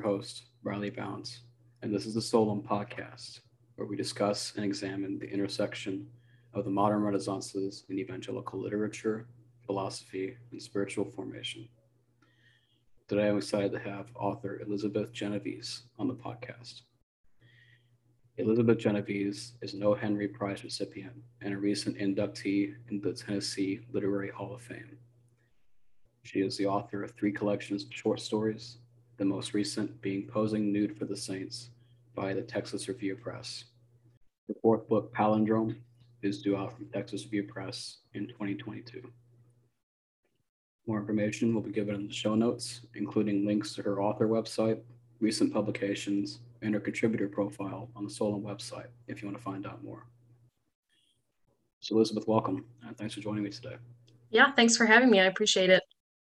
your host, Riley Bounds, and this is the Solum Podcast, where we discuss and examine the intersection of the modern renaissances in evangelical literature, philosophy, and spiritual formation. Today, I'm excited to have author Elizabeth Genovise on the podcast. Elizabeth Genovise is an O. Henry Prize recipient and a recent inductee in the Tennessee Literary Hall of Fame. She is the author of three collections of short stories, the most recent being Posing Nude for the Saints by the Texas Review Press. The fourth book, Palindrome, is due out from Texas Review Press in 2022. More information will be given in the show notes, including links to her author website, recent publications, and her contributor profile on the Solum website if you want to find out more. So, Elizabeth, welcome, and thanks for joining me today. Yeah, thanks for having me. I appreciate it.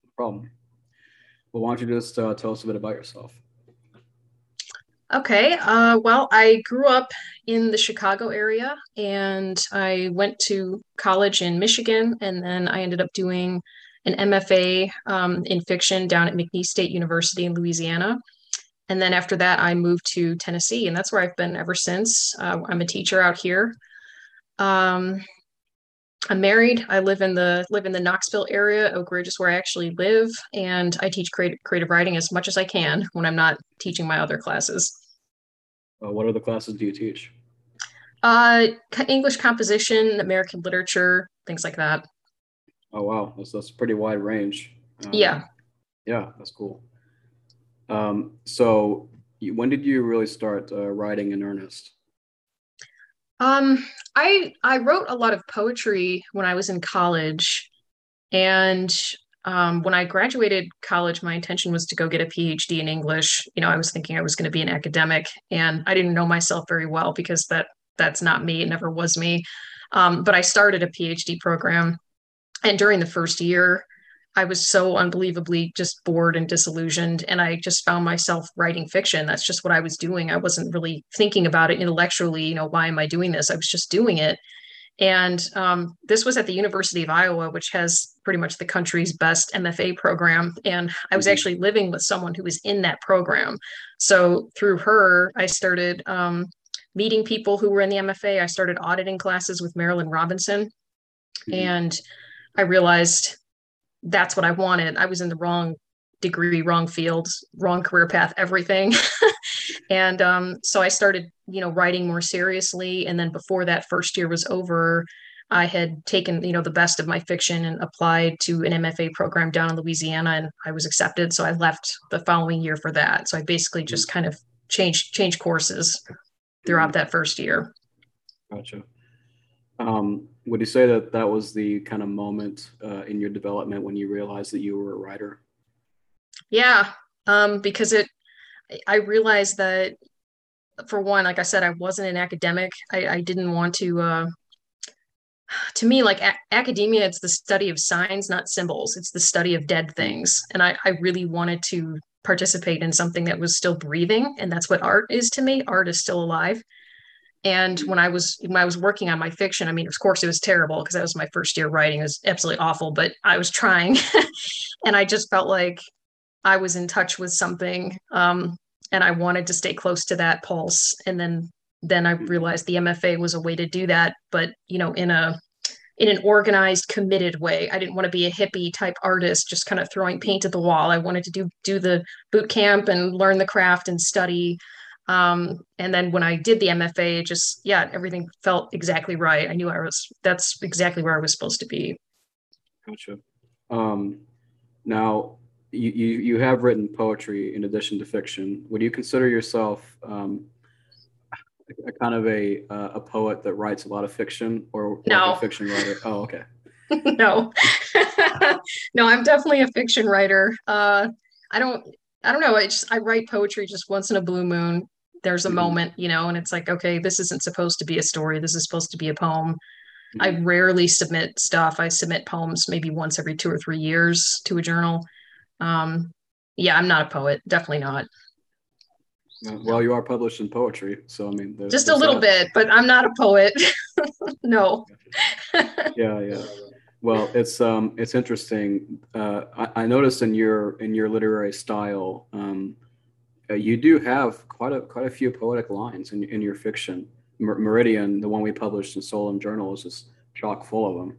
No problem. Well, why don't you just uh, tell us a bit about yourself? Okay. Uh, well, I grew up in the Chicago area and I went to college in Michigan and then I ended up doing an MFA um, in fiction down at McNeese State University in Louisiana. And then after that, I moved to Tennessee, and that's where I've been ever since. Uh, I'm a teacher out here. Um, I'm married. I live in the live in the Knoxville area. Oak Ridge is where I actually live, and I teach creative creative writing as much as I can when I'm not teaching my other classes. Uh, what other classes do you teach? Uh, English composition, American literature, things like that. Oh wow, that's that's a pretty wide range. Um, yeah. Yeah, that's cool. Um, so, when did you really start uh, writing in earnest? Um, I I wrote a lot of poetry when I was in college, and um, when I graduated college, my intention was to go get a PhD in English. You know, I was thinking I was going to be an academic, and I didn't know myself very well because that that's not me. It never was me. Um, but I started a PhD program and during the first year, I was so unbelievably just bored and disillusioned. And I just found myself writing fiction. That's just what I was doing. I wasn't really thinking about it intellectually. You know, why am I doing this? I was just doing it. And um, this was at the University of Iowa, which has pretty much the country's best MFA program. And I was mm-hmm. actually living with someone who was in that program. So through her, I started um, meeting people who were in the MFA. I started auditing classes with Marilynne Robinson. Mm-hmm. And I realized that's what I wanted. I was in the wrong degree, wrong field, wrong career path, everything. and um, so I started, you know, writing more seriously. And then before that first year was over, I had taken, you know, the best of my fiction and applied to an MFA program down in Louisiana, and I was accepted. So I left the following year for that. So I basically just kind of changed changed courses throughout mm-hmm. that first year. Gotcha. Um, would you say that that was the kind of moment uh, in your development when you realized that you were a writer? Yeah, um, because it, I realized that for one, like I said, I wasn't an academic. I, I didn't want to. Uh, to me, like a- academia, it's the study of signs, not symbols. It's the study of dead things, and I, I really wanted to participate in something that was still breathing, and that's what art is to me. Art is still alive and when I was when I was working on my fiction, I mean, of course, it was terrible because that was my first year writing. It was absolutely awful, but I was trying, and I just felt like I was in touch with something, um, and I wanted to stay close to that pulse. And then then I realized the MFA was a way to do that, but you know, in a in an organized, committed way. I didn't want to be a hippie type artist, just kind of throwing paint at the wall. I wanted to do do the boot camp and learn the craft and study um, and then when I did the MFA, it just yeah, everything felt exactly right. I knew I was that's exactly where I was supposed to be. Gotcha. Um, now you, you you have written poetry in addition to fiction. Would you consider yourself um, a, a kind of a uh, a poet that writes a lot of fiction or no. like a fiction writer? Oh, okay. no, no, I'm definitely a fiction writer. Uh, I don't I don't know. I just I write poetry just once in a blue moon there's a mm-hmm. moment, you know, and it's like, okay, this isn't supposed to be a story. This is supposed to be a poem. Mm-hmm. I rarely submit stuff. I submit poems maybe once every two or three years to a journal. Um, yeah, I'm not a poet. Definitely not. Well, you are published in poetry, so I mean, there's, just a little that. bit, but I'm not a poet. no. yeah, yeah. Well, it's um, it's interesting. Uh, I, I noticed in your in your literary style, um, uh, you do have quite a quite a few poetic lines in, in your fiction. Mer- Meridian, the one we published in Solum Journal, is just chock full of them.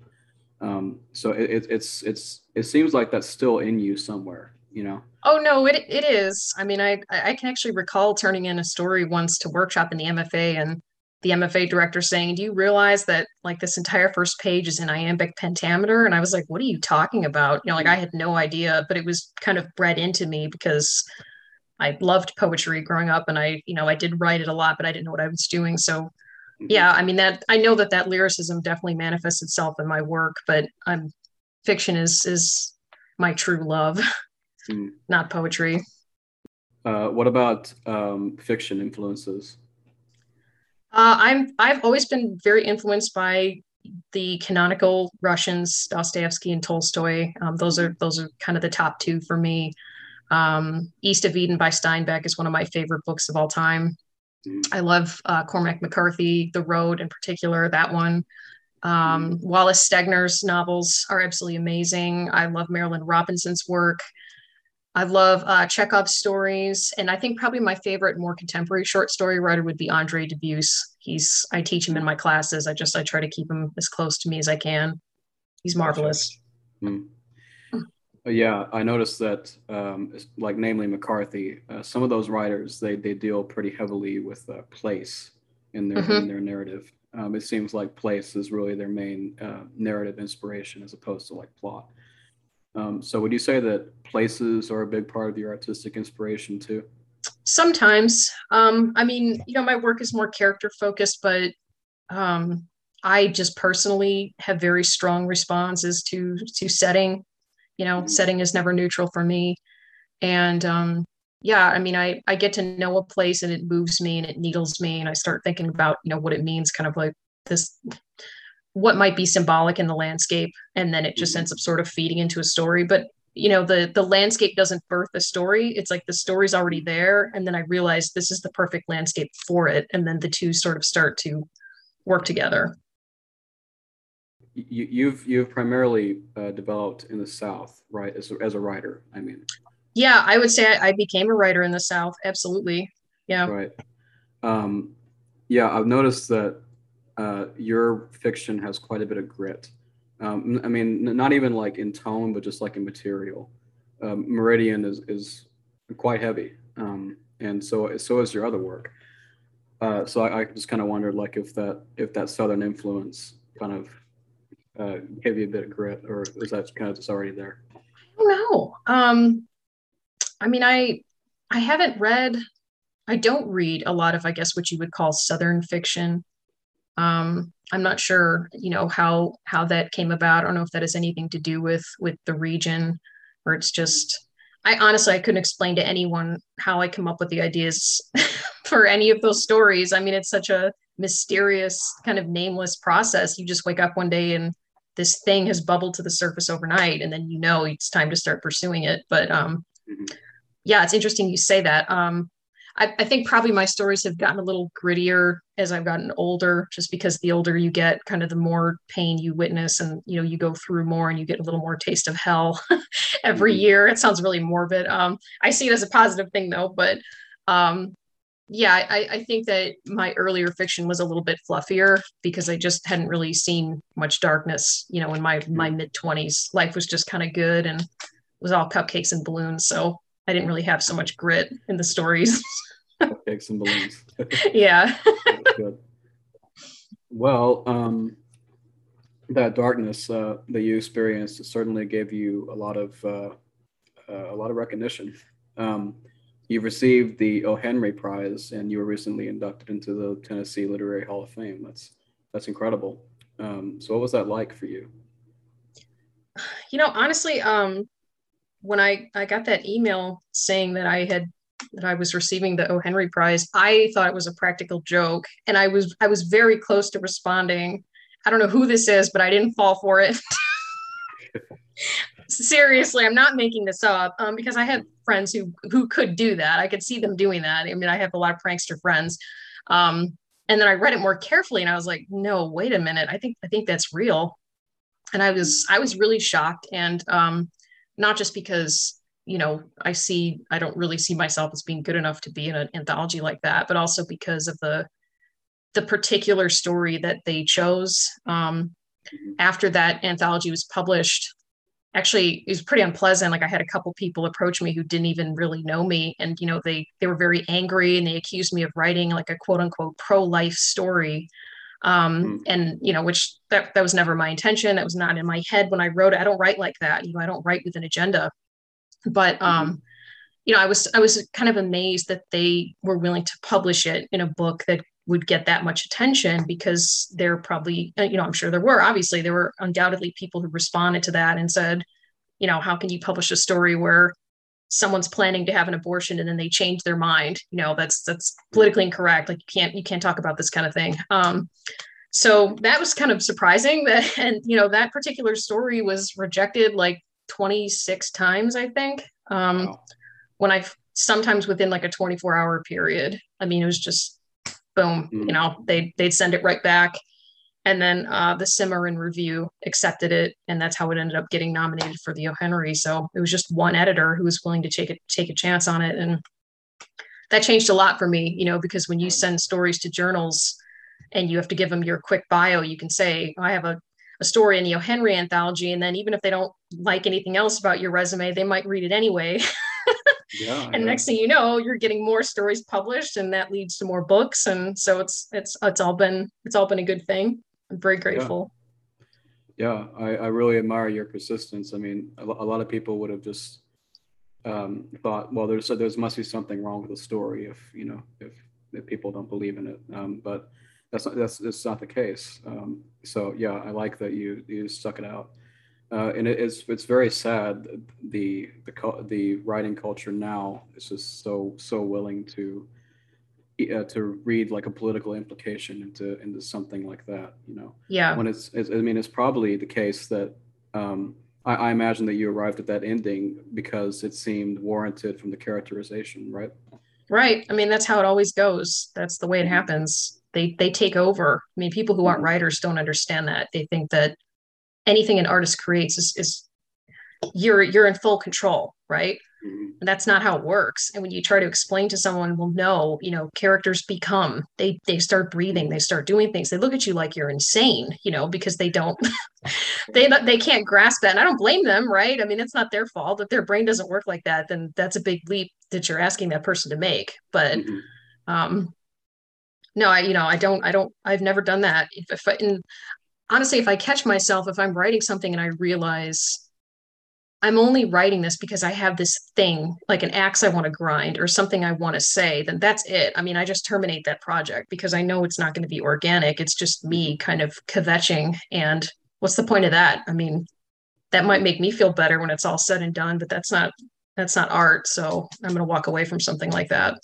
Um, so it, it, it's it's it seems like that's still in you somewhere, you know. Oh no, it it is. I mean, I I can actually recall turning in a story once to workshop in the MFA, and the MFA director saying, "Do you realize that like this entire first page is in iambic pentameter?" And I was like, "What are you talking about?" You know, like I had no idea, but it was kind of bred into me because I loved poetry growing up, and I you know I did write it a lot, but I didn't know what I was doing. So mm-hmm. yeah, I mean that I know that that lyricism definitely manifests itself in my work, but I'm fiction is is my true love, mm. not poetry. Uh, what about um, fiction influences? Uh, I'm I've always been very influenced by the canonical Russians, Dostoevsky and Tolstoy. Um, those are those are kind of the top two for me. Um, East of Eden by Steinbeck is one of my favorite books of all time. I love uh, Cormac McCarthy, The Road in particular, that one. Um, Wallace Stegner's novels are absolutely amazing. I love Marilynne Robinson's work. I love uh, Chekhov's stories, and I think probably my favorite, more contemporary short story writer would be Andre Dubus. He's I teach him in my classes. I just I try to keep him as close to me as I can. He's marvelous. Mm. Yeah, I noticed that, um, like namely McCarthy, uh, some of those writers they they deal pretty heavily with uh, place in their mm-hmm. in their narrative. Um, it seems like place is really their main uh, narrative inspiration as opposed to like plot. Um, so would you say that places are a big part of your artistic inspiration too? Sometimes. Um, I mean, you know, my work is more character focused, but um, I just personally have very strong responses to to setting. You know, mm-hmm. setting is never neutral for me. And um, yeah, I mean, I I get to know a place and it moves me and it needles me, and I start thinking about you know what it means, kind of like this what might be symbolic in the landscape and then it just mm-hmm. ends up sort of feeding into a story. But you know the the landscape doesn't birth a story. It's like the story's already there and then i realized this is the perfect landscape for it and then the two sort of start to work together. You, you've you've primarily uh, developed in the south right? As a, as a writer i mean. Yeah i would say I, I became a writer in the south absolutely. Yeah. Right. Um yeah i've noticed that uh, your fiction has quite a bit of grit. Um, I mean, not even like in tone, but just like in material. Um, Meridian is is quite heavy, um, and so so is your other work. Uh, so I, I just kind of wondered, like, if that if that southern influence kind of uh, gave you a bit of grit, or is that kind of just already there? No, um, I mean, I I haven't read. I don't read a lot of, I guess, what you would call southern fiction. Um, I'm not sure, you know, how how that came about. I don't know if that has anything to do with with the region, or it's just. I honestly I couldn't explain to anyone how I come up with the ideas for any of those stories. I mean, it's such a mysterious kind of nameless process. You just wake up one day and this thing has bubbled to the surface overnight, and then you know it's time to start pursuing it. But um, mm-hmm. yeah, it's interesting you say that. Um, I, I, think probably my stories have gotten a little grittier as I've gotten older, just because the older you get, kind of the more pain you witness, and you know you go through more, and you get a little more taste of hell every mm-hmm. year. It sounds really morbid. Um, I see it as a positive thing though, but um, yeah, I, I think that my earlier fiction was a little bit fluffier because I just hadn't really seen much darkness. You know, in my my mm-hmm. mid twenties, life was just kind of good and was all cupcakes and balloons. So I didn't really have so much grit in the stories. Cupcakes and balloons. yeah. good. Well, um, that darkness uh, that you experienced certainly gave you a lot of uh, uh, a lot of recognition. Um, you received the O. Henry Prize, and you were recently inducted into the Tennessee Literary Hall of Fame. That's that's incredible. Um, so, what was that like for you? You know, honestly, um, when I, I got that email saying that I had that I was receiving the O. Henry Prize, I thought it was a practical joke. And I was I was very close to responding. I don't know who this is, but I didn't fall for it. Seriously, I'm not making this up um, because I have friends who who could do that. I could see them doing that. I mean, I have a lot of prankster friends. Um, and then I read it more carefully, and I was like, "No, wait a minute. I think I think that's real." And I was I was really shocked. And um, not just because you know, I see, I don't really see myself as being good enough to be in an anthology like that, but also because of the, the particular story that they chose. Um, after that anthology was published, actually it was pretty unpleasant. Like I had a couple people approach me who didn't even really know me. And, you know, they, they were very angry and they accused me of writing like a quote unquote pro-life story. Um, mm. and you know, which that, that was never my intention. That was not in my head when I wrote it. I don't write like that. You know, I don't write with an agenda but mm-hmm. um, you know, I was I was kind of amazed that they were willing to publish it in a book that would get that much attention because there probably uh, you know I'm sure there were obviously there were undoubtedly people who responded to that and said, you know, how can you publish a story where someone's planning to have an abortion and then they change their mind? You know, that's that's politically incorrect. Like you can't you can't talk about this kind of thing. Um, so that was kind of surprising that and you know that particular story was rejected like 26 times, I think. Um, wow. When I sometimes within like a 24 hour period. I mean, it was just boom, mm. you know, they they'd send it right back. And then uh, the Cimarron Review accepted it, and that's how it ended up getting nominated for the O. Henry. So it was just one editor who was willing to take it, take a chance on it, and that changed a lot for me. You know, because when you send stories to journals, and you have to give them your quick bio, you can say, I have a a story in the O. Henry anthology. And then even if they don't like anything else about your resume, they might read it anyway. yeah, and yeah. next thing you know, you're getting more stories published and that leads to more books. And so it's it's it's all been it's all been a good thing. I'm very grateful. Yeah, yeah I, I really admire your persistence. I mean, a, a lot of people would have just um, thought, well, there's so there's must be something wrong with the story if you know if, if people don't believe in it. Um, but that's not, that's, that's not the case. Um, so yeah, I like that you you stuck it out. Uh, and it is it's very sad the the the writing culture now is just so so willing to uh, to read like a political implication into into something like that you know yeah when it's, it's i mean it's probably the case that um, I, I, imagine that you arrived at that ending because it seemed warranted from the characterization right right i mean that's how it always goes that's the way it mm-hmm. happens they they take over. I mean, people who aren't mm-hmm. writers don't understand that. They think that anything an artist creates is, is you're you're in full control, right? Mm-hmm. That's not how it works. And when you try to explain to someone, well, no, you know, characters become they they start breathing, they start doing things. They look at you like you're insane, you know, because they don't they they can't grasp that. And I don't blame them, right? I mean, it's not their fault If their brain doesn't work like that. Then that's a big leap that you're asking that person to make. But mm-hmm. um, no i you know i don't i don't i've never done that if, if I, and honestly if i catch myself if i'm writing something and i realize i'm only writing this because i have this thing like an axe i want to grind or something i want to say then that's it. I mean i just terminate that project because i know it's not going to be organic. It's just me kind of kvetching and what's the point of that? I mean that might make me feel better when it's all said and done but that's not that's not art so i'm going to walk away from something like that.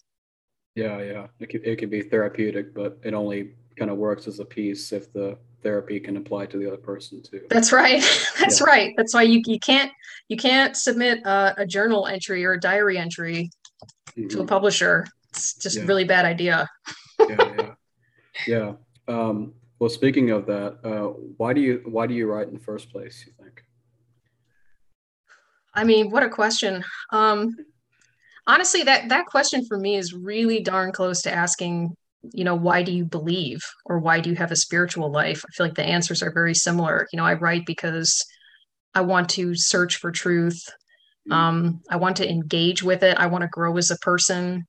Yeah, yeah. It could, it could be therapeutic, but it only kind of works as a piece if the therapy can apply to the other person too. That's right. That's yeah. right. That's why you, you can't you can't submit a, a journal entry or a diary entry mm-hmm. to a mm-hmm. publisher. It's just yeah. a really bad idea. yeah, yeah, yeah. Um, well, speaking of that, uh, why do you why do you write in the first place? You think? I mean, what a question. Um, honestly that that question for me is really darn close to asking you know why do you believe or why do you have a spiritual life? I feel like the answers are very similar. You know i write because i want to search for truth. Mm. um, i want to engage with it. I want to grow as a person.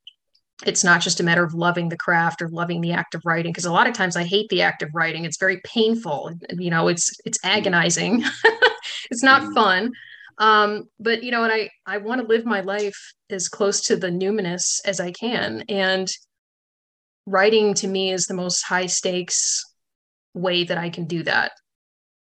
It's not just a matter of loving the craft or loving the act of writing because a lot of times i hate the act of writing. It's very painful. You know it's it's mm. agonizing. It's not mm. fun. Um, but you know, and I I want to live my life as close to the numinous as I can, and writing to me is the most high stakes way that I can do that.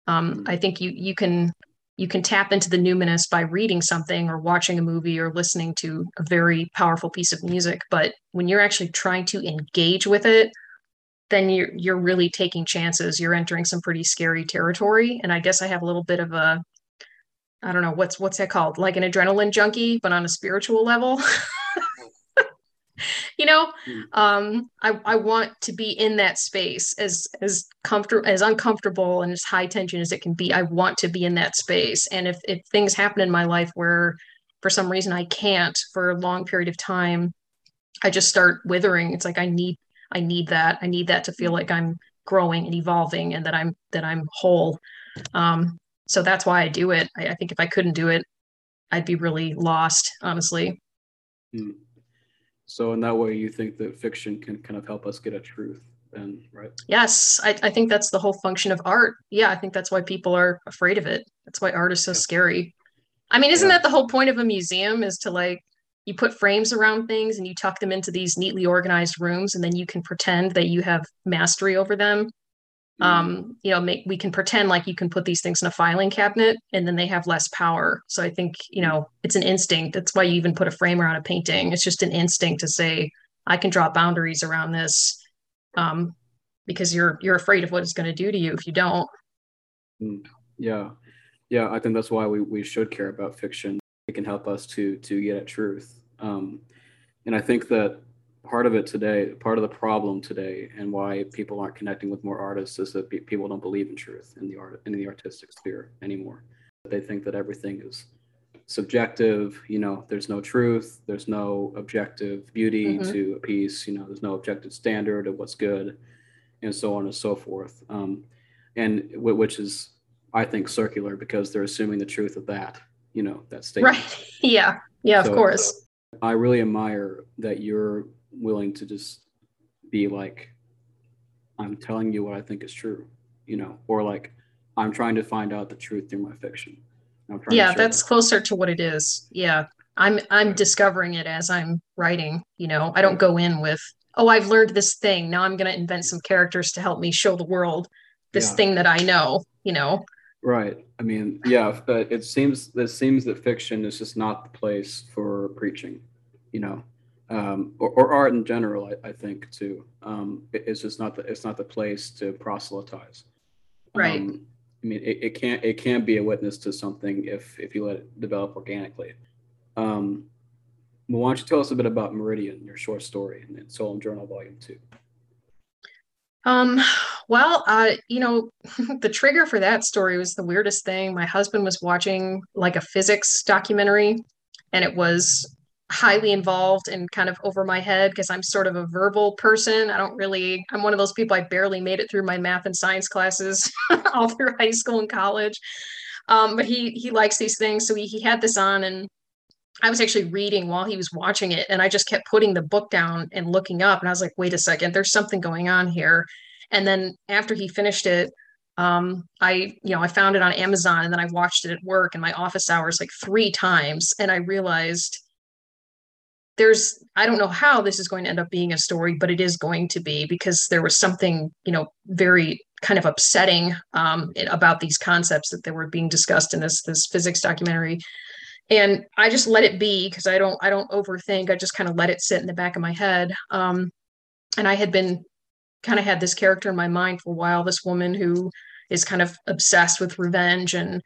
Um, mm. I think you you can you can tap into the numinous by reading something or watching a movie or listening to a very powerful piece of music. But when you're actually trying to engage with it, then you're you're really taking chances. You're entering some pretty scary territory. And I guess I have a little bit of a I don't know what's what's that called, like an adrenaline junkie, but on a spiritual level. you know, hmm. um, I, I want to be in that space as as comfortable as uncomfortable and as high tension as it can be. I want to be in that space. And if if things happen in my life where for some reason I can't for a long period of time, I just start withering. It's like I need I need that. I need that to feel like I'm growing and evolving and that I'm that I'm whole. Um, so that's why I do it. I, I think if I couldn't do it, I'd be really lost, honestly. Hmm. So in that way, you think that fiction can kind of help us get a truth, then, right? Yes, I, I think that's the whole function of art. Yeah, I think that's why people are afraid of it. That's why art is so yeah. scary. I mean, isn't yeah. that the whole point of a museum? Is to like you put frames around things and you tuck them into these neatly organized rooms, and then you can pretend that you have mastery over them. Um, you know, make we can pretend like you can put these things in a filing cabinet and then they have less power. So I think, you know, it's an instinct. That's why you even put a frame around a painting. It's just an instinct to say, I can draw boundaries around this. Um, because you're you're afraid of what it's going to do to you if you don't. Mm. Yeah. Yeah, I think that's why we, we should care about fiction. It can help us to to get at truth. Um, and I think that part of it today, part of the problem today, and why people aren't connecting with more artists is that people don't believe in truth in the art in the artistic sphere anymore. They think that everything is subjective. You know, there's no truth. There's no objective beauty mm-hmm. to a piece. You know, there's no objective standard of what's good, and so on and so forth. Um, and w- which is, I think, circular because they're assuming the truth of that. You know, that statement. Right. Yeah. Yeah. So, of course. I really admire that you're willing to just be like, I'm telling you what I think is true, you know, or like I'm trying to find out the truth through my fiction. Yeah, that's that. closer to what it is. Yeah. I'm I'm discovering it as I'm writing, you know. I don't go in with, oh, I've learned this thing. Now I'm gonna invent some characters to help me show the world this yeah. thing that I know, you know. Right. I mean, yeah, but it seems it seems that fiction is just not the place for preaching, you know um, or, or, art in general, I, I think too. Um, it, it's just not the it's not the place to proselytize. Right. Um, I mean, it, it can't it can be a witness to something if if you let it develop organically. Um, well, why don't you tell us a bit about Meridian, your short story in Solum Journal Volume Two? Um, well, uh, you know, the trigger for that story was the weirdest thing. My husband was watching like a physics documentary, and it was highly involved and kind of over my head because I'm sort of a verbal person. I don't really, I'm one of those people I barely made it through my math and science classes all through high school and college. Um, but he he likes these things. So he, he had this on and I was actually reading while he was watching it. And I just kept putting the book down and looking up. And I was like, wait a second, there's something going on here. And then after he finished it, um, I, you know, I found it on Amazon and then I watched it at work in my office hours like three times. And I realized there's i don't know how this is going to end up being a story but it is going to be because there was something you know very kind of upsetting um, about these concepts that they were being discussed in this this physics documentary. And i just let it be because i don't i don't overthink. I just kind of let it sit in the back of my head. Um, and i had been kind of had this character in my mind for a while this woman who is kind of obsessed with revenge and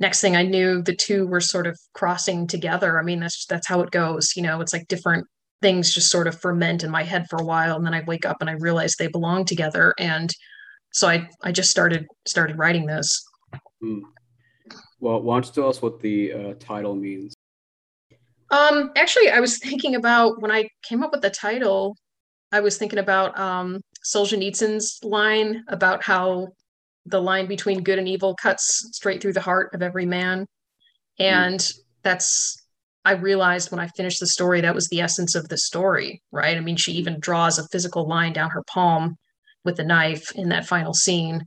next thing I knew, the two were sort of crossing together. I mean, that's that's how it goes. You know, it's like different things just sort of ferment in my head for a while, and then I wake up and I realize they belong together. And so I I just started started writing this. Hmm. Well, why don't you tell us what the uh, title means? Um, actually, I was thinking about when I came up with the title. I was thinking about um, Solzhenitsyn's line about how the line between good and evil cuts straight through the heart of every man. And mm. that's, I realized when I finished the story, that was the essence of the story, right? I mean, she even draws a physical line down her palm with the knife in that final scene.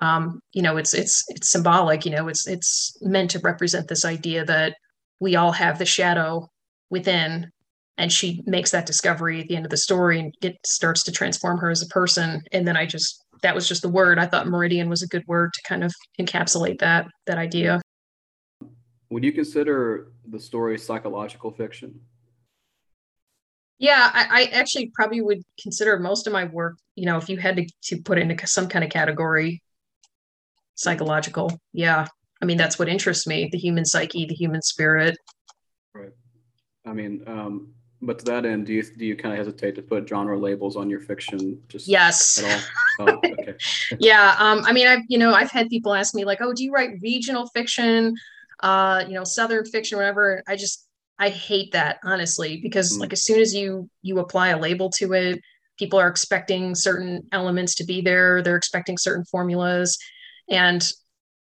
Um, you know, it's it's it's symbolic. You know, it's it's meant to represent this idea that we all have the shadow within, and she makes that discovery at the end of the story, and it starts to transform her as a person. And then I just that was just the word. I thought meridian was a good word to kind of encapsulate that that idea. Would you consider the story psychological fiction? Yeah, I, I, actually probably would consider most of my work, you know, if you had to, to put it into some kind of category, psychological. Yeah. I mean, that's what interests me the human psyche, the human spirit. Right. I mean, um, but to that end, do you do you kind of hesitate to put genre labels on your fiction? Just yes. Oh, okay. yeah. Um. I mean, I've you know I've had people ask me like, oh, do you write regional fiction? Uh, you know, southern fiction, whatever. I just I hate that honestly because mm. like as soon as you you apply a label to it, people are expecting certain elements to be there. They're expecting certain formulas, and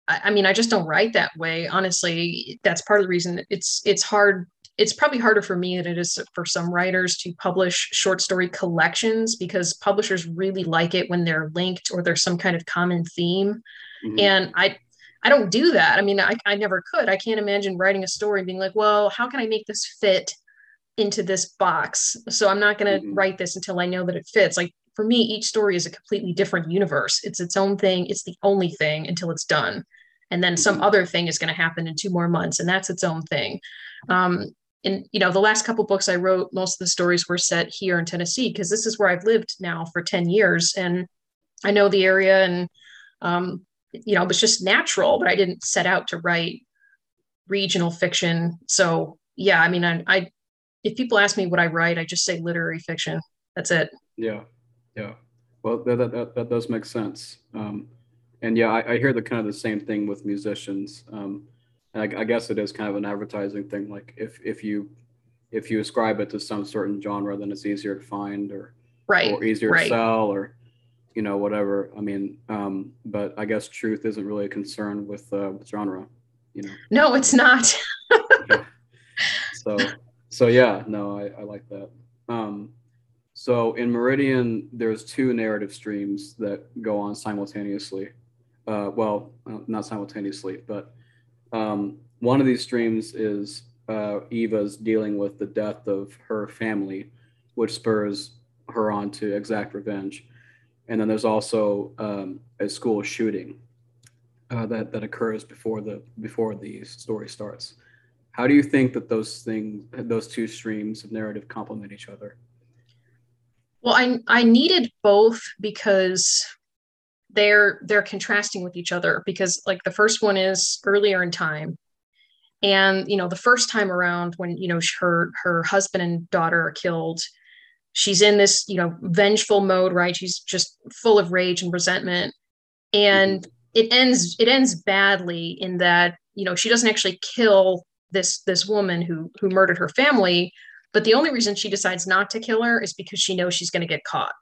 I, I mean I just don't write that way. Honestly, that's part of the reason it's it's hard. It's probably harder for me than it is for some writers to publish short story collections because publishers really like it when they're linked or there's some kind of common theme. Mm-hmm. And I I don't do that. I mean, I, I never could. I can't imagine writing a story being like, well, how can I make this fit into this box? So I'm not going to mm-hmm. write this until I know that it fits. Like for me, each story is a completely different universe. It's its own thing. It's the only thing until it's done. And then some mm-hmm. other thing is going to happen in two more months, and that's its own thing. Um, and you know, the last couple books I wrote, most of the stories were set here in Tennessee because this is where I've lived now for 10 years, and I know the area and um, you know, it was just natural, but I didn't set out to write regional fiction. So yeah, I mean, I, I if people ask me what I write, I just say literary fiction. That's it. Yeah, yeah. Well, that that, that, does make sense. Um, and yeah, I, I, hear the kind of the same thing with musicians. Um, and I, I guess it is kind of an advertising thing. Like if if you if you ascribe it to some certain genre, then it's easier to find or right or easier right. to sell or you know, whatever. I mean, um, but I guess truth isn't really a concern with, uh, with genre, you know. No, it's not. So, so yeah, no, I, I like that. Um, so in Meridian, there's two narrative streams that go on simultaneously. Uh, well, uh, not simultaneously, but um, one of these streams is uh, Eva's dealing with the death of her family, which spurs her on to exact revenge and then there's also um, a school shooting uh, that that occurs before the before the story starts. How do you think that those things, those two streams of narrative, complement each other? Well, I I needed both because they're they're contrasting with each other because like the first one is earlier in time. And you know the first time around when you know her her husband and daughter are killed she's in this you know vengeful mode right? She's just full of rage and resentment. And mm-hmm. it ends it ends badly in that you know she doesn't actually kill this this woman who who murdered her family. But the only reason she decides not to kill her is because she knows she's going to get caught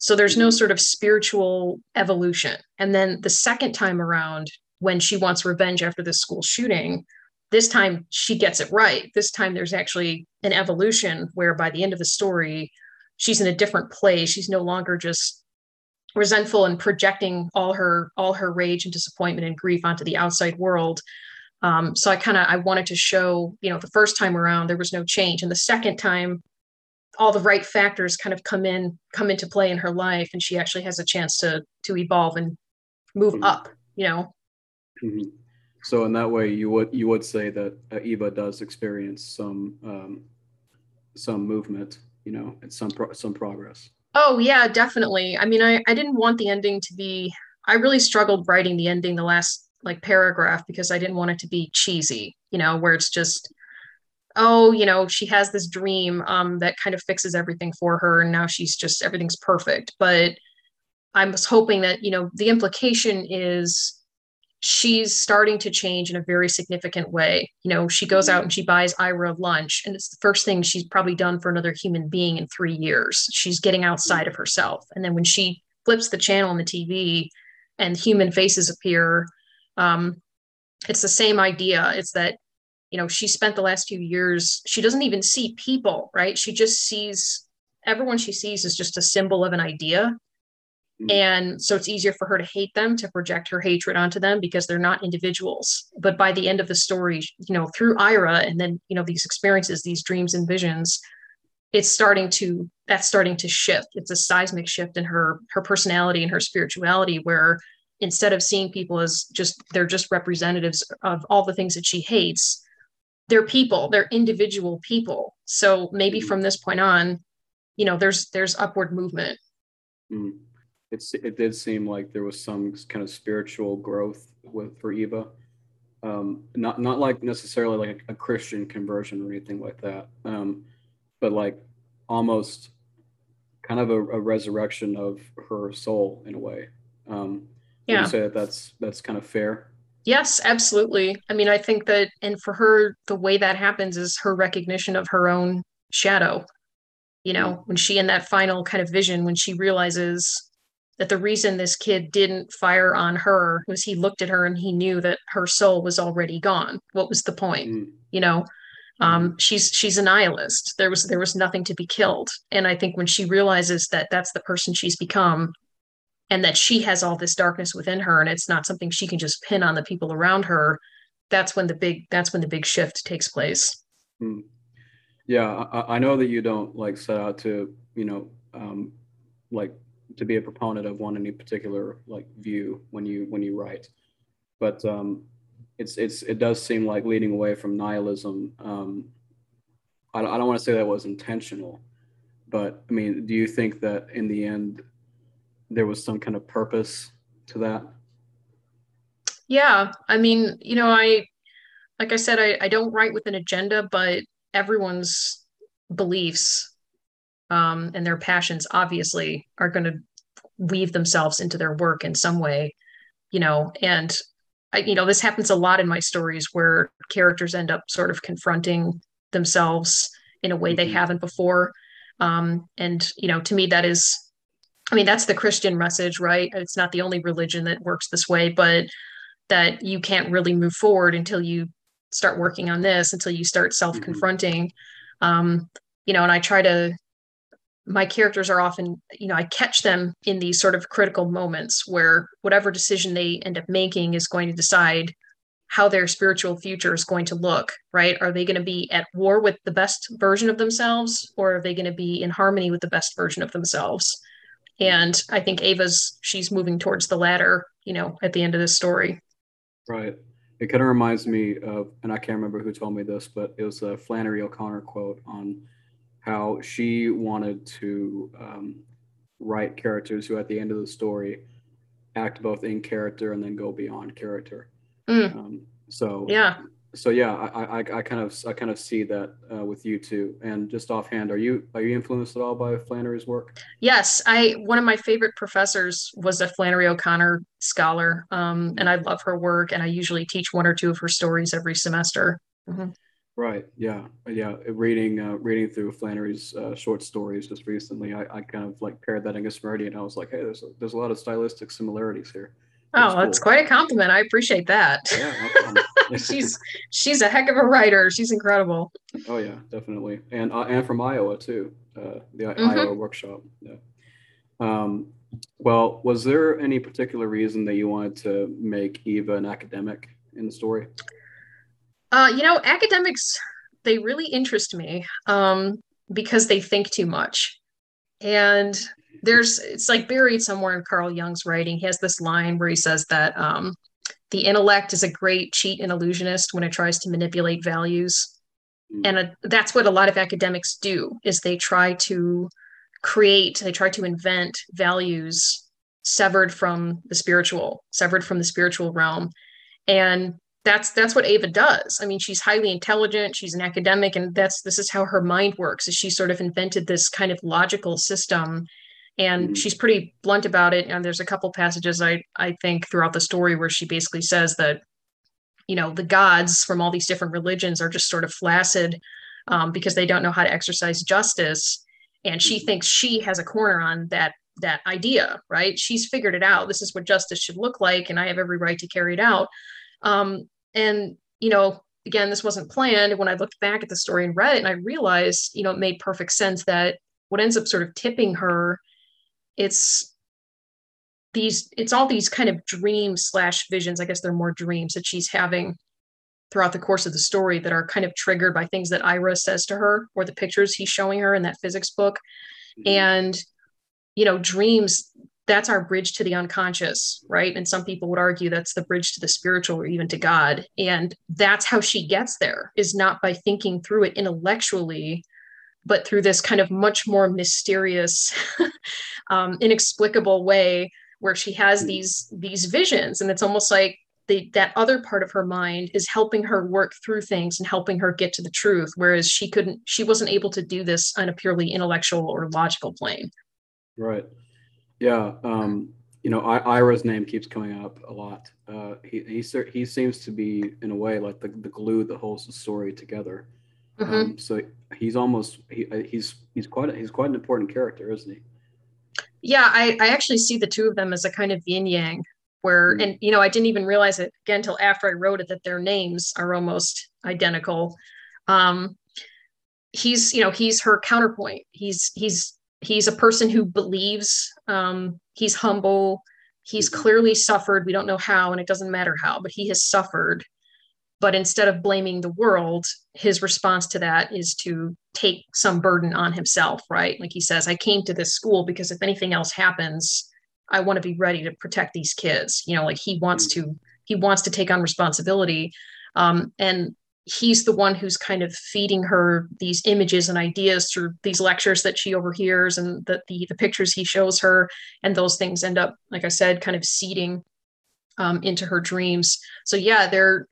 so there's no mm-hmm. sort of spiritual evolution. And then the second time around when she wants revenge after the school shooting this time she gets it right. This time there's actually an evolution where by the end of the story she's in a different place. She's no longer just resentful and projecting all her all her rage and disappointment and grief onto the outside world. Um, so i kind of i wanted to show you know the first time around there was no change. And the second time all the right factors kind of come in come into play in her life and she actually has a chance to to evolve and move mm-hmm. up you know mm-hmm. so in that way you would you would say that uh, eva does experience some um, some movement you know, it's some pro- some progress. Oh yeah, definitely. I mean, I I didn't want the ending to be. I really struggled writing the ending, the last like paragraph, because I didn't want it to be cheesy. You know, where it's just, oh, you know, she has this dream um, that kind of fixes everything for her, and now she's just everything's perfect. But I was hoping that you know the implication is she's starting to change in a very significant way. You know, she goes out and she buys Ira lunch, and it's the first thing she's probably done for another human being in three years. She's getting outside of herself. And then when she flips the channel on the TV and human faces appear, um, it's the same idea. It's that, you know, she spent the last few years, she doesn't even see people, right? She just sees everyone she sees is just a symbol of an idea Mm. And so it's easier for her to hate them, to project her hatred onto them because they're not individuals. But by the end of the story, you know, through Ira and then, you know, these experiences, these dreams and visions, it's starting to that's starting to shift. It's a seismic shift in her her personality and her spirituality where instead of seeing people as just they're just representatives of all the things that she hates, they're people, they're individual people. So maybe mm. from this point on, you know, there's there's upward movement. Mm it's it did seem like there was some kind of spiritual growth with for Eva. Um, not not like necessarily like a, a, Christian conversion or anything like that, um, but like almost kind of a, a, resurrection of her soul in a way. Um, yeah. Would you say that that's that's kind of fair? Yes, absolutely. I mean, I think that, and for her, the way that happens is her recognition of her own shadow. You know, mm. when she, in that final kind of vision, when she realizes that the reason this kid didn't fire on her was he looked at her and he knew that her soul was already gone. What was the point? Mm. You know, um, mm. she's she's a nihilist. There was there was nothing to be killed, and I think when she realizes that that's the person she's become, and that she has all this darkness within her and it's not something she can just pin on the people around her that's when the big that's when the big shift takes place hmm. yeah I, I, know that you don't like set out to you know um, like to be a proponent of one any particular like view when you when you write but um, it's it's it does seem like leading away from nihilism um, I, I don't want to say that was intentional but i mean do you think that in the end there was some kind of purpose to that yeah i mean you know i like i said i, I don't write with an agenda but everyone's beliefs um, and their passions obviously are going to weave themselves into their work in some way you know and I, you know this happens a lot in my stories where characters end up sort of confronting themselves in a way mm-hmm. they haven't before um, and you know to me that is I mean, that's the Christian message, right? It's not the only religion that works this way, but that you can't really move forward until you start working on this, until you start self confronting. Mm-hmm. Um, you know, and I try to, my characters are often, you know, I catch them in these sort of critical moments where whatever decision they end up making is going to decide how their spiritual future is going to look, right? Are they going to be at war with the best version of themselves or are they going to be in harmony with the best version of themselves? And I think Ava's she's moving towards the latter, you know, at the end of this story. Right. It kind of reminds me of, and I can't remember who told me this, but it was a Flannery O'Connor quote on how she wanted to um, write characters who, at the end of the story, act both in character and then go beyond character. Mm. Um, so yeah, so yeah, I, I, I kind of I kind of see that uh, with you too. And just offhand, are you are you influenced at all by Flannery's work? Yes, I one of my favorite professors was a Flannery O'Connor scholar, um, and I love her work. And I usually teach one or two of her stories every semester. Mm-hmm. Right. Yeah. Yeah. Reading uh, reading through Flannery's uh, short stories just recently, I, I kind of like paired that in and I was like, hey, there's a, there's a lot of stylistic similarities here. Oh, that's cool. quite a compliment. I appreciate that. Yeah, she's she's a heck of a writer. She's incredible. Oh yeah, definitely, and uh, and from Iowa too. Uh, the mm-hmm. Iowa workshop. Yeah. Um, well, was there any particular reason that you wanted to make Eva an academic in the story? Uh, you know, academics they really interest me um, because they think too much, and there's it's like buried somewhere in Carl Jung's writing. He has this line where he says that um, the intellect is a great cheat and illusionist when it tries to manipulate values, mm. and a, that's what a lot of academics do is they try to create, they try to invent values severed from the spiritual, severed from the spiritual realm, and that's that's what Ava does. I mean, she's highly intelligent, she's an academic, and that's this is how her mind works. Is she sort of invented this kind of logical system and mm-hmm. she's pretty blunt about it. And there's a couple passages i i think throughout the story where she basically says that you know the gods from all these different religions are just sort of flaccid um, because they don't know how to exercise justice. And she mm-hmm. thinks she has a corner on that that idea right? She's figured it out. This is what justice should look like and i have every right to carry it out. Um, and you know again this wasn't planned. When i looked back at the story and read it and i realized you know it made perfect sense that what ends up sort of tipping her it's these it's all these kind of dreams slash visions. I guess they're more dreams that she's having throughout the course of the story that are kind of triggered by things that ira says to her or the pictures he's showing her in that physics book. Mm-hmm. and you know dreams that's our bridge to the unconscious right? And some people would argue that's the bridge to the spiritual or even to god. And that's how she gets there is not by thinking through it intellectually but through this kind of much more mysterious um, inexplicable way where she has hmm. these these visions and it's almost like the, that other part of her mind is helping her work through things and helping her get to the truth whereas she couldn't she wasn't able to do this on a purely intellectual or logical plane right yeah um you know, I, Ira's name keeps coming up a lot. Uh, he he he seems to be in a way like the, the glue that holds the story together. Mm-hmm. Um, so he's almost he, uh, he's he's quite he's quite an important character, isn't he? Yeah, I I actually see the two of them as a kind of yin yang, where mm-hmm. and you know I didn't even realize it again until after I wrote it that their names are almost identical. Um, he's you know he's her counterpoint. He's he's he's a person who believes um, he's humble he's mm-hmm. clearly suffered we don't know how and it doesn't matter how but he has suffered but instead of blaming the world his response to that is to take some burden on himself right? Like he says i came to this school because if anything else happens i want to be ready to protect these kids. You know like he wants mm-hmm. to he wants to take on responsibility. Um, and he's the one who's kind of feeding her these images and ideas through these lectures that she overhears and the, the, the pictures he shows her. And those things end up like i said kind of seeding um, into her dreams. So yeah they're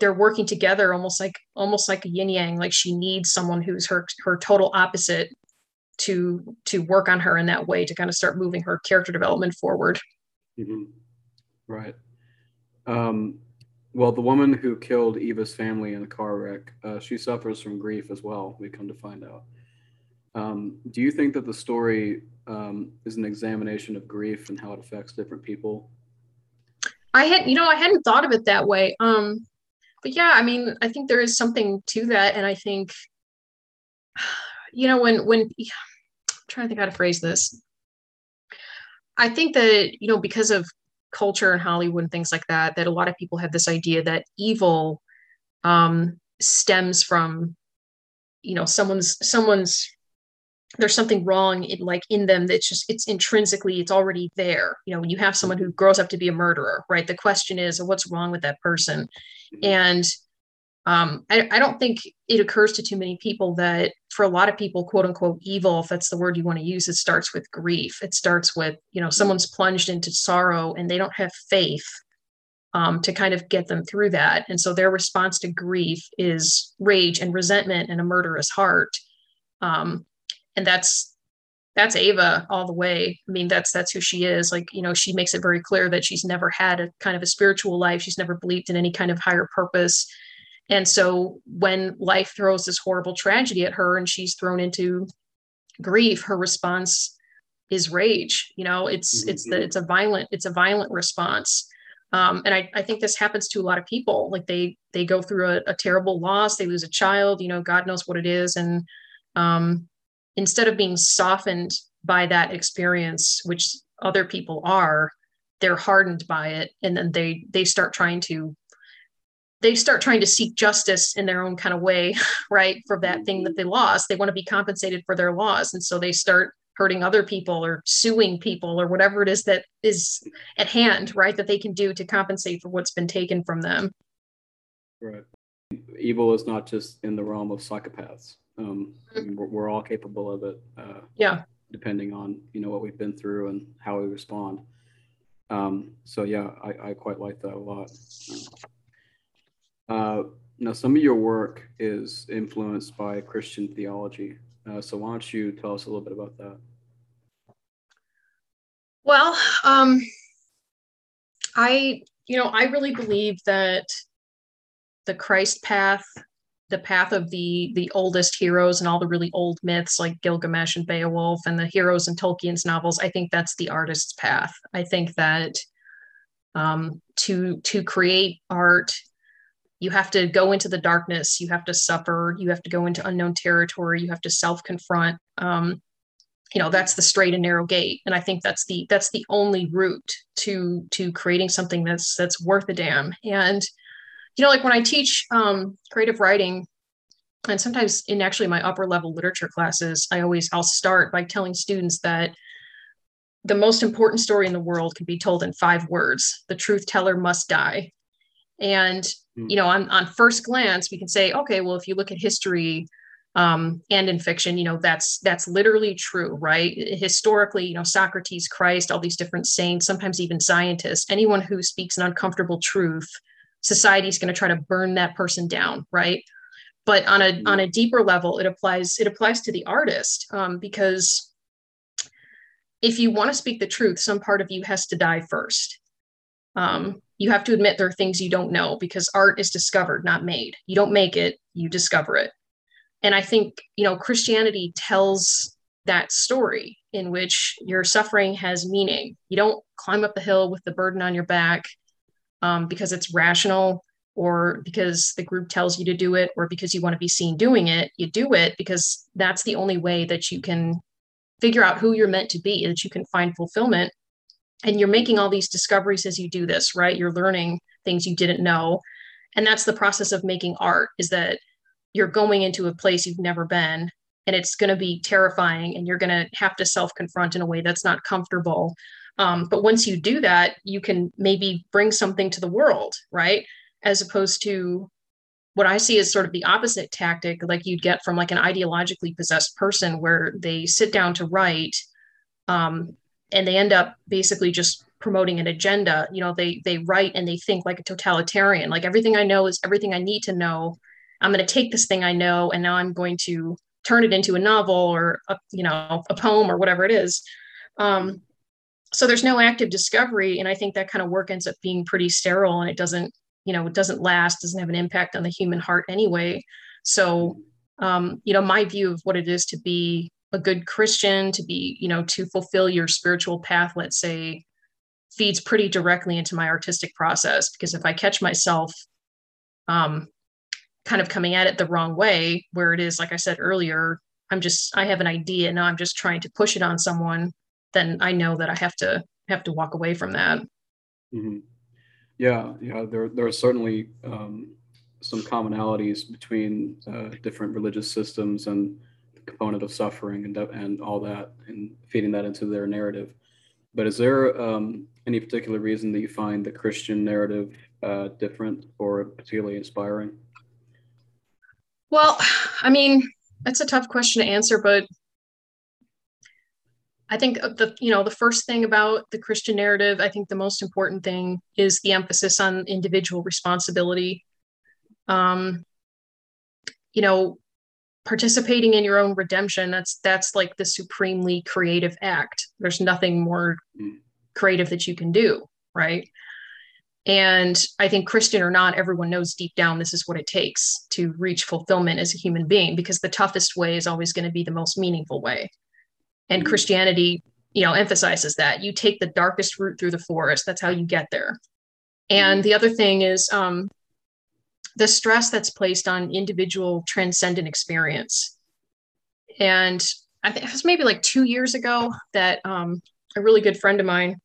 they're working together almost like almost like a yin yang like she needs someone who's her her total opposite to to work on her in that way to kind of start moving her character development forward mm-hmm. right um well, the woman who killed Eva's family in a car wreck, uh, she suffers from grief as well. We come to find out. Um, do you think that the story um, is an examination of grief and how it affects different people? I had, you know, I hadn't thought of it that way. Um, but yeah, I mean, I think there is something to that, and I think, you know, when when I'm trying to think how to phrase this, I think that you know because of culture and Hollywood and things like that, that a lot of people have this idea that evil um, stems from, you know, someone's someone's there's something wrong in like in them that's just it's intrinsically it's already there. You know when you have someone who grows up to be a murderer right? The question is what's wrong with that person. And um, I, I, don't think it occurs to too many people that for a lot of people quote unquote evil if that's the word you want to use it starts with grief. It starts with you know someone's plunged into sorrow and they don't have faith um, to kind of get them through that. And so their response to grief is rage and resentment and a murderous heart. Um, and that's that's ava all the way i mean that's that's who she is like you know she makes it very clear that she's never had a kind of a spiritual life she's never believed in any kind of higher purpose and so when life throws this horrible tragedy at her and she's thrown into grief, her response is rage. You know, it's mm-hmm. it's the it's a violent it's a violent response. Um, and I, I think this happens to a lot of people. Like they they go through a, a terrible loss, they lose a child, you know, God knows what it is. And um, instead of being softened by that experience, which other people are, they're hardened by it, and then they they start trying to they start trying to seek justice in their own kind of way, right? For that thing that they lost. They want to be compensated for their loss. And so they start hurting other people or suing people or whatever it is that is at hand, right? That they can do to compensate for what's been taken from them. Right. Evil is not just in the realm of psychopaths. Um, mm-hmm. we're, we're, all capable of it. Uh, yeah. Depending on you know what we've been through and how we respond. Um, so yeah, I, I quite like that a lot. Uh, uh, now, some of your work is influenced by Christian theology. Uh, so, why don't you tell us a little bit about that? Well, um, I, you know, I really believe that the Christ path, the path of the the oldest heroes and all the really old myths like Gilgamesh and Beowulf and the heroes in Tolkien's novels, I think that's the artist's path. I think that um, to to create art you have to go into the darkness you have to suffer you have to go into unknown territory you have to self confront um, you know that's the straight and narrow gate and i think that's the that's the only route to to creating something that's that's worth a damn and you know like when i teach um, creative writing and sometimes in actually my upper level literature classes i always i'll start by telling students that the most important story in the world can be told in five words. The truth teller must die. And Hmm. you know on, on first glance we can say okay well if you look at history um, and in fiction you know that's that's literally true right? Historically you know socrates christ all these different saints sometimes even scientists anyone who speaks an uncomfortable truth society is going to try to burn that person down right but on a on a deeper level it applies it applies to the artist um, because if you want to speak the truth, some part of you has to die first. Um, you have to admit there are things you don't know because art is discovered, not made. You don't make it, you discover it. And I think, you know, Christianity tells that story in which your suffering has meaning. You don't climb up the hill with the burden on your back um, because it's rational or because the group tells you to do it or because you want to be seen doing it. You do it because that's the only way that you can figure out who you're meant to be, that you can find fulfillment. And you're making all these discoveries as you do this, right? You're learning things you didn't know. And that's the process of making art is that you're going into a place you've never been and it's going to be terrifying and you're going to have to self confront in a way that's not comfortable um, but once you do that you can maybe bring something to the world right? As opposed to what i see as sort of the opposite tactic like you'd get from like an ideologically possessed person where they sit down to write um, and they end up basically just promoting an agenda. You know they they write and they think like a totalitarian like everything i know is everything i need to know. I'm going to take this thing i know and now i'm going to turn it into a novel or a, you know a poem or whatever it is. Um, so there's no active discovery and i think that kind of work ends up being pretty sterile and it doesn't you know it doesn't last doesn't have an impact on the human heart anyway. So um, you know my view of what it is to be a good christian to be you know to fulfill your spiritual path let's say feeds pretty directly into my artistic process because if i catch myself um, kind of coming at it the wrong way where it is like i said earlier i'm just i have an idea now i'm just trying to push it on someone then i know that i have to have to walk away from that. Mm-hmm. yeah yeah there, there are certainly um, some commonalities between uh, different religious systems and the component of suffering and, and all that and feeding that into their narrative. But is there um, any particular reason that you find the christian narrative uh, different or particularly inspiring? Well, I mean, that's a tough question to answer, but I think the you know the first thing about the Christian narrative, I think the most important thing is the emphasis on individual responsibility. Um, you know, participating in your own redemption that's that's like the supremely creative act. There's nothing more mm. creative that you can do, right? And I think Christian or not, everyone knows deep down this is what it takes to reach fulfillment as a human being because the toughest way is always going to be the most meaningful way. And mm-hmm. Christianity, you know, emphasizes that you take the darkest route through the forest. That's how you get there. And mm-hmm. the other thing is um, the stress that's placed on individual transcendent experience. And I think it was maybe like two years ago that um, a really good friend of mine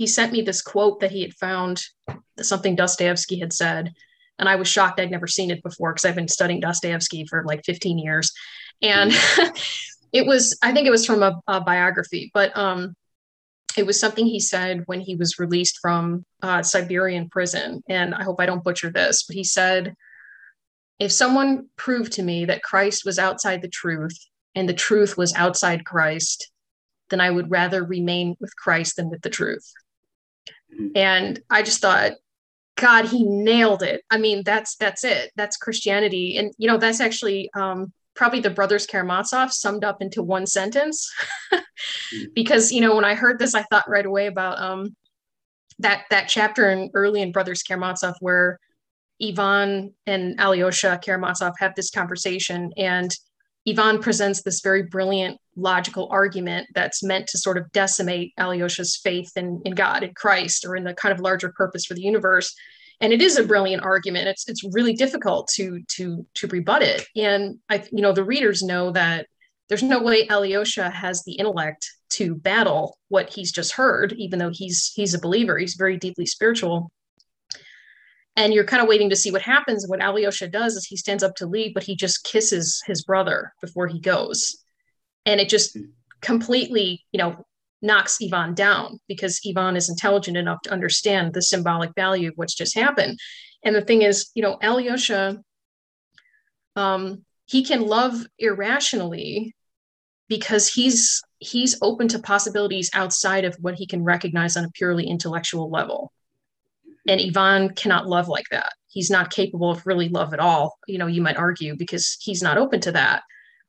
he sent me this quote that he had found that something Dostoevsky had said. And I was shocked I'd never seen it before because I've been studying Dostoevsky for like 15 years. And it was, I think it was from a, a, biography, but um, it was something he said when he was released from uh, Siberian prison. And I hope I don't butcher this, but he said, if someone proved to me that Christ was outside the truth and the truth was outside Christ, then I would rather remain with Christ than with the truth. Mm-hmm. And I just thought, God, he nailed it. I mean, that's that's it. That's Christianity, and you know, that's actually um, probably the brothers Karamazov summed up into one sentence. Mm. because you know, when I heard this, I thought right away about um, that that chapter in early in Brothers Karamazov where Ivan and Alyosha Karamazov have this conversation, and Ivan presents this very brilliant logical argument that's meant to sort of decimate Alyosha's faith in, in God, in Christ, or in the kind of larger purpose for the universe. And it is a brilliant argument. It's it's really difficult to to to rebut it. And I, you know, the readers know that there's no way Alyosha has the intellect to battle what he's just heard, even though he's he's a believer. He's very deeply spiritual and you're kind of waiting to see what happens. What Alyosha does is he stands up to leave, but he just kisses his brother before he goes. And it just hmm. completely, you know, knocks Ivan down because Ivan is intelligent enough to understand the symbolic value of what's just happened. And the thing is, you know, Alyosha, um, he can love irrationally because he's he's open to possibilities outside of what he can recognize on a purely intellectual level and Ivan cannot love like that. He's not capable of really love at all, you know, you might argue, because he's not open to that.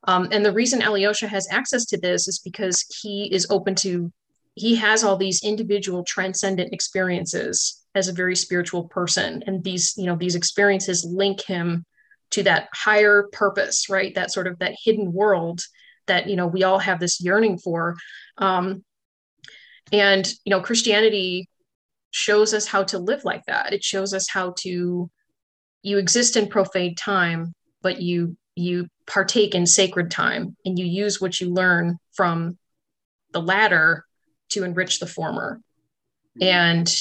Um, and the reason Alyosha has access to this is because he is open to, he has all these individual transcendent experiences as a very spiritual person. And these, you know, these experiences link him to that higher purpose, right? That sort of that hidden world that, you know, we all have this yearning for. Um, and, you know, Christianity shows us how to live like that. It shows us how to, you exist in profane time, but you you partake in sacred time and you use what you learn from the latter to enrich the former. Mm-hmm. And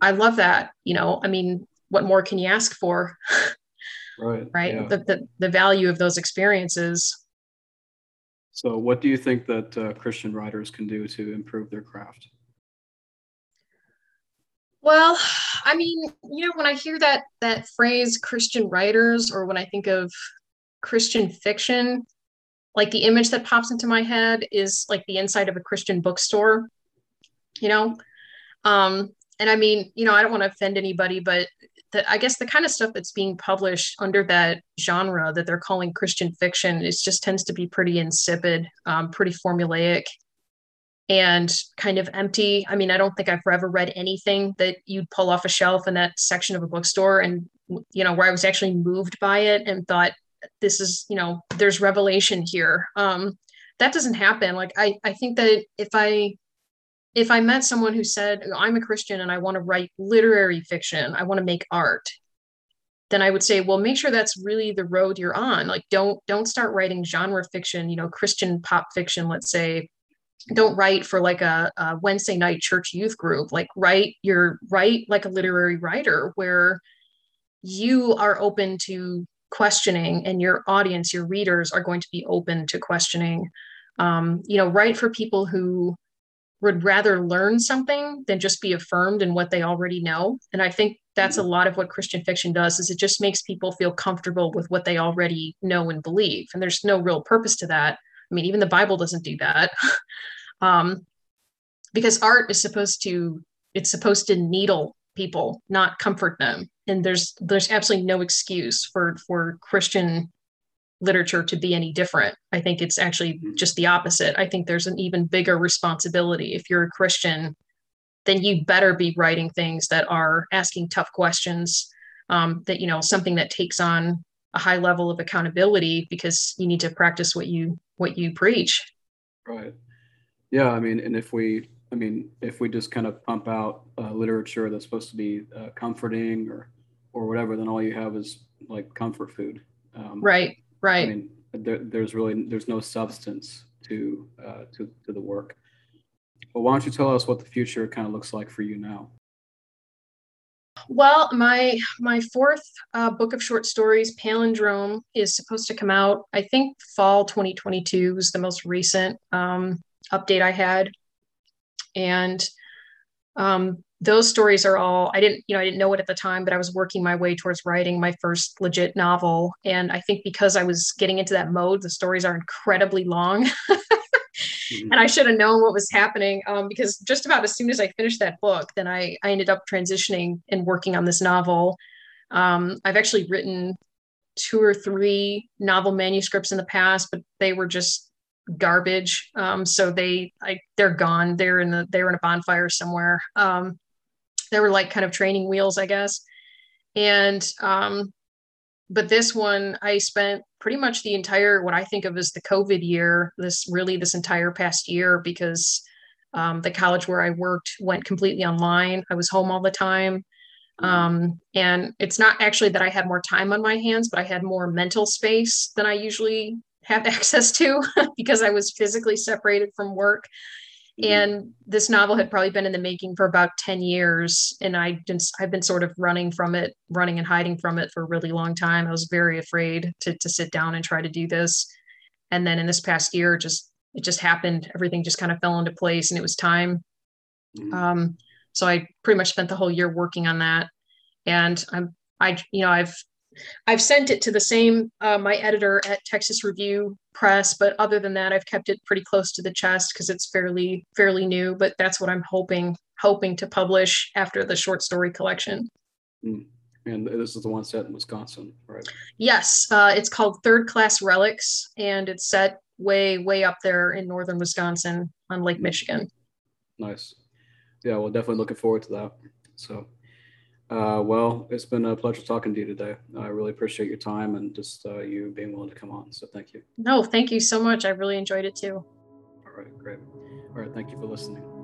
I love that. You know, I mean, what more can you ask for? Right. right. Yeah. The, the, the value of those experiences. So, what do you think that uh, Christian writers can do to improve their craft? Well, I mean, you know, when I hear that that phrase Christian writers or when I think of Christian fiction, like the image that pops into my head is like the inside of a Christian bookstore, you know? Um, and I mean, you know, I don't want to offend anybody, but the, I guess the kind of stuff that's being published under that genre that they're calling Christian fiction is just tends to be pretty insipid, um, pretty formulaic, and kind of empty. I mean, I don't think I've ever read anything that you'd pull off a shelf in that section of a bookstore and you know where I was actually moved by it and thought, this is you know there's revelation here. Um that doesn't happen. Like i i think that if i if i met someone who said i'm a christian and i want to write literary fiction i want to make art then i would say well make sure that's really the road you're on. Like don't don't start writing genre fiction you know christian pop fiction let's say. Don't write for like a, a wednesday night church youth group. Like write your write like a literary writer where you are open to questioning and your audience your readers are going to be open to questioning. Um, you know write for people who would rather learn something than just be affirmed in what they already know. And i think that's a mm-hmm. lot of what christian fiction does is it just makes people feel comfortable with what they already know and believe. And there's no real purpose to that. I mean even the bible doesn't do that. Um, because art is supposed to it's supposed to needle people not comfort them and there's there's absolutely no excuse for for christian literature to be any different. I think it's actually mm-hmm. just the opposite. I think there's an even bigger responsibility. If you're a christian then you better be writing things that are asking tough questions um, that you know something that takes on a high level of accountability because you need to practice what you what you preach. Right. Yeah i mean and if we i mean if we just kind of pump out uh, literature that's supposed to be uh, comforting or or whatever, then all you have is like comfort food. Um, right. Right. I mean, there, there's really there's no substance to uh, to to the work. But why don't you tell us what the future kind of looks like for you now? Well, my my fourth uh, book of short stories, Palindrome, is supposed to come out. I think fall 2022 was the most recent um, update I had, and um, those stories are all i didn't you know i didn't know it at the time but i was working my way towards writing my first legit novel. And i think because i was getting into that mode the stories are incredibly long. Mm-hmm. and i should have known what was happening um, because just about as soon as i finished that book then i, I ended up transitioning and working on this novel. Um, i've actually written two or three novel manuscripts in the past but they were just garbage um, so they I, they're gone they're in the they're in a bonfire somewhere um, they were like kind of training wheels, I guess. And um, but this one, I spent pretty much the entire what I think of as the COVID year, this really this entire past year, because um, the college where I worked went completely online. I was home all the time. Um, and it's not actually that I had more time on my hands, but I had more mental space than I usually have access to because I was physically separated from work. Mm-hmm. and this novel had probably been in the making for about 10 years and i just i've been sort of running from it running and hiding from it for a really long time i was very afraid to, to sit down and try to do this and then in this past year just it just happened everything just kind of fell into place and it was time mm-hmm. um, so i pretty much spent the whole year working on that and i'm i you know i've I've sent it to the same uh, my editor at Texas Review Press, but other than that, I've kept it pretty close to the chest because it's fairly fairly new. But that's what I'm hoping hoping to publish after the short story collection. Mm. And this is the one set in Wisconsin, right? Yes, uh, it's called Third Class Relics, and it's set way, way up there in northern Wisconsin on Lake Michigan. Nice. Yeah, well, definitely looking forward to that. So, uh, well, it's been a pleasure talking to you today. I really appreciate your time and just uh, you being willing to come on. So, thank you. No, thank you so much. I really enjoyed it too. All right, great. All right, thank you for listening.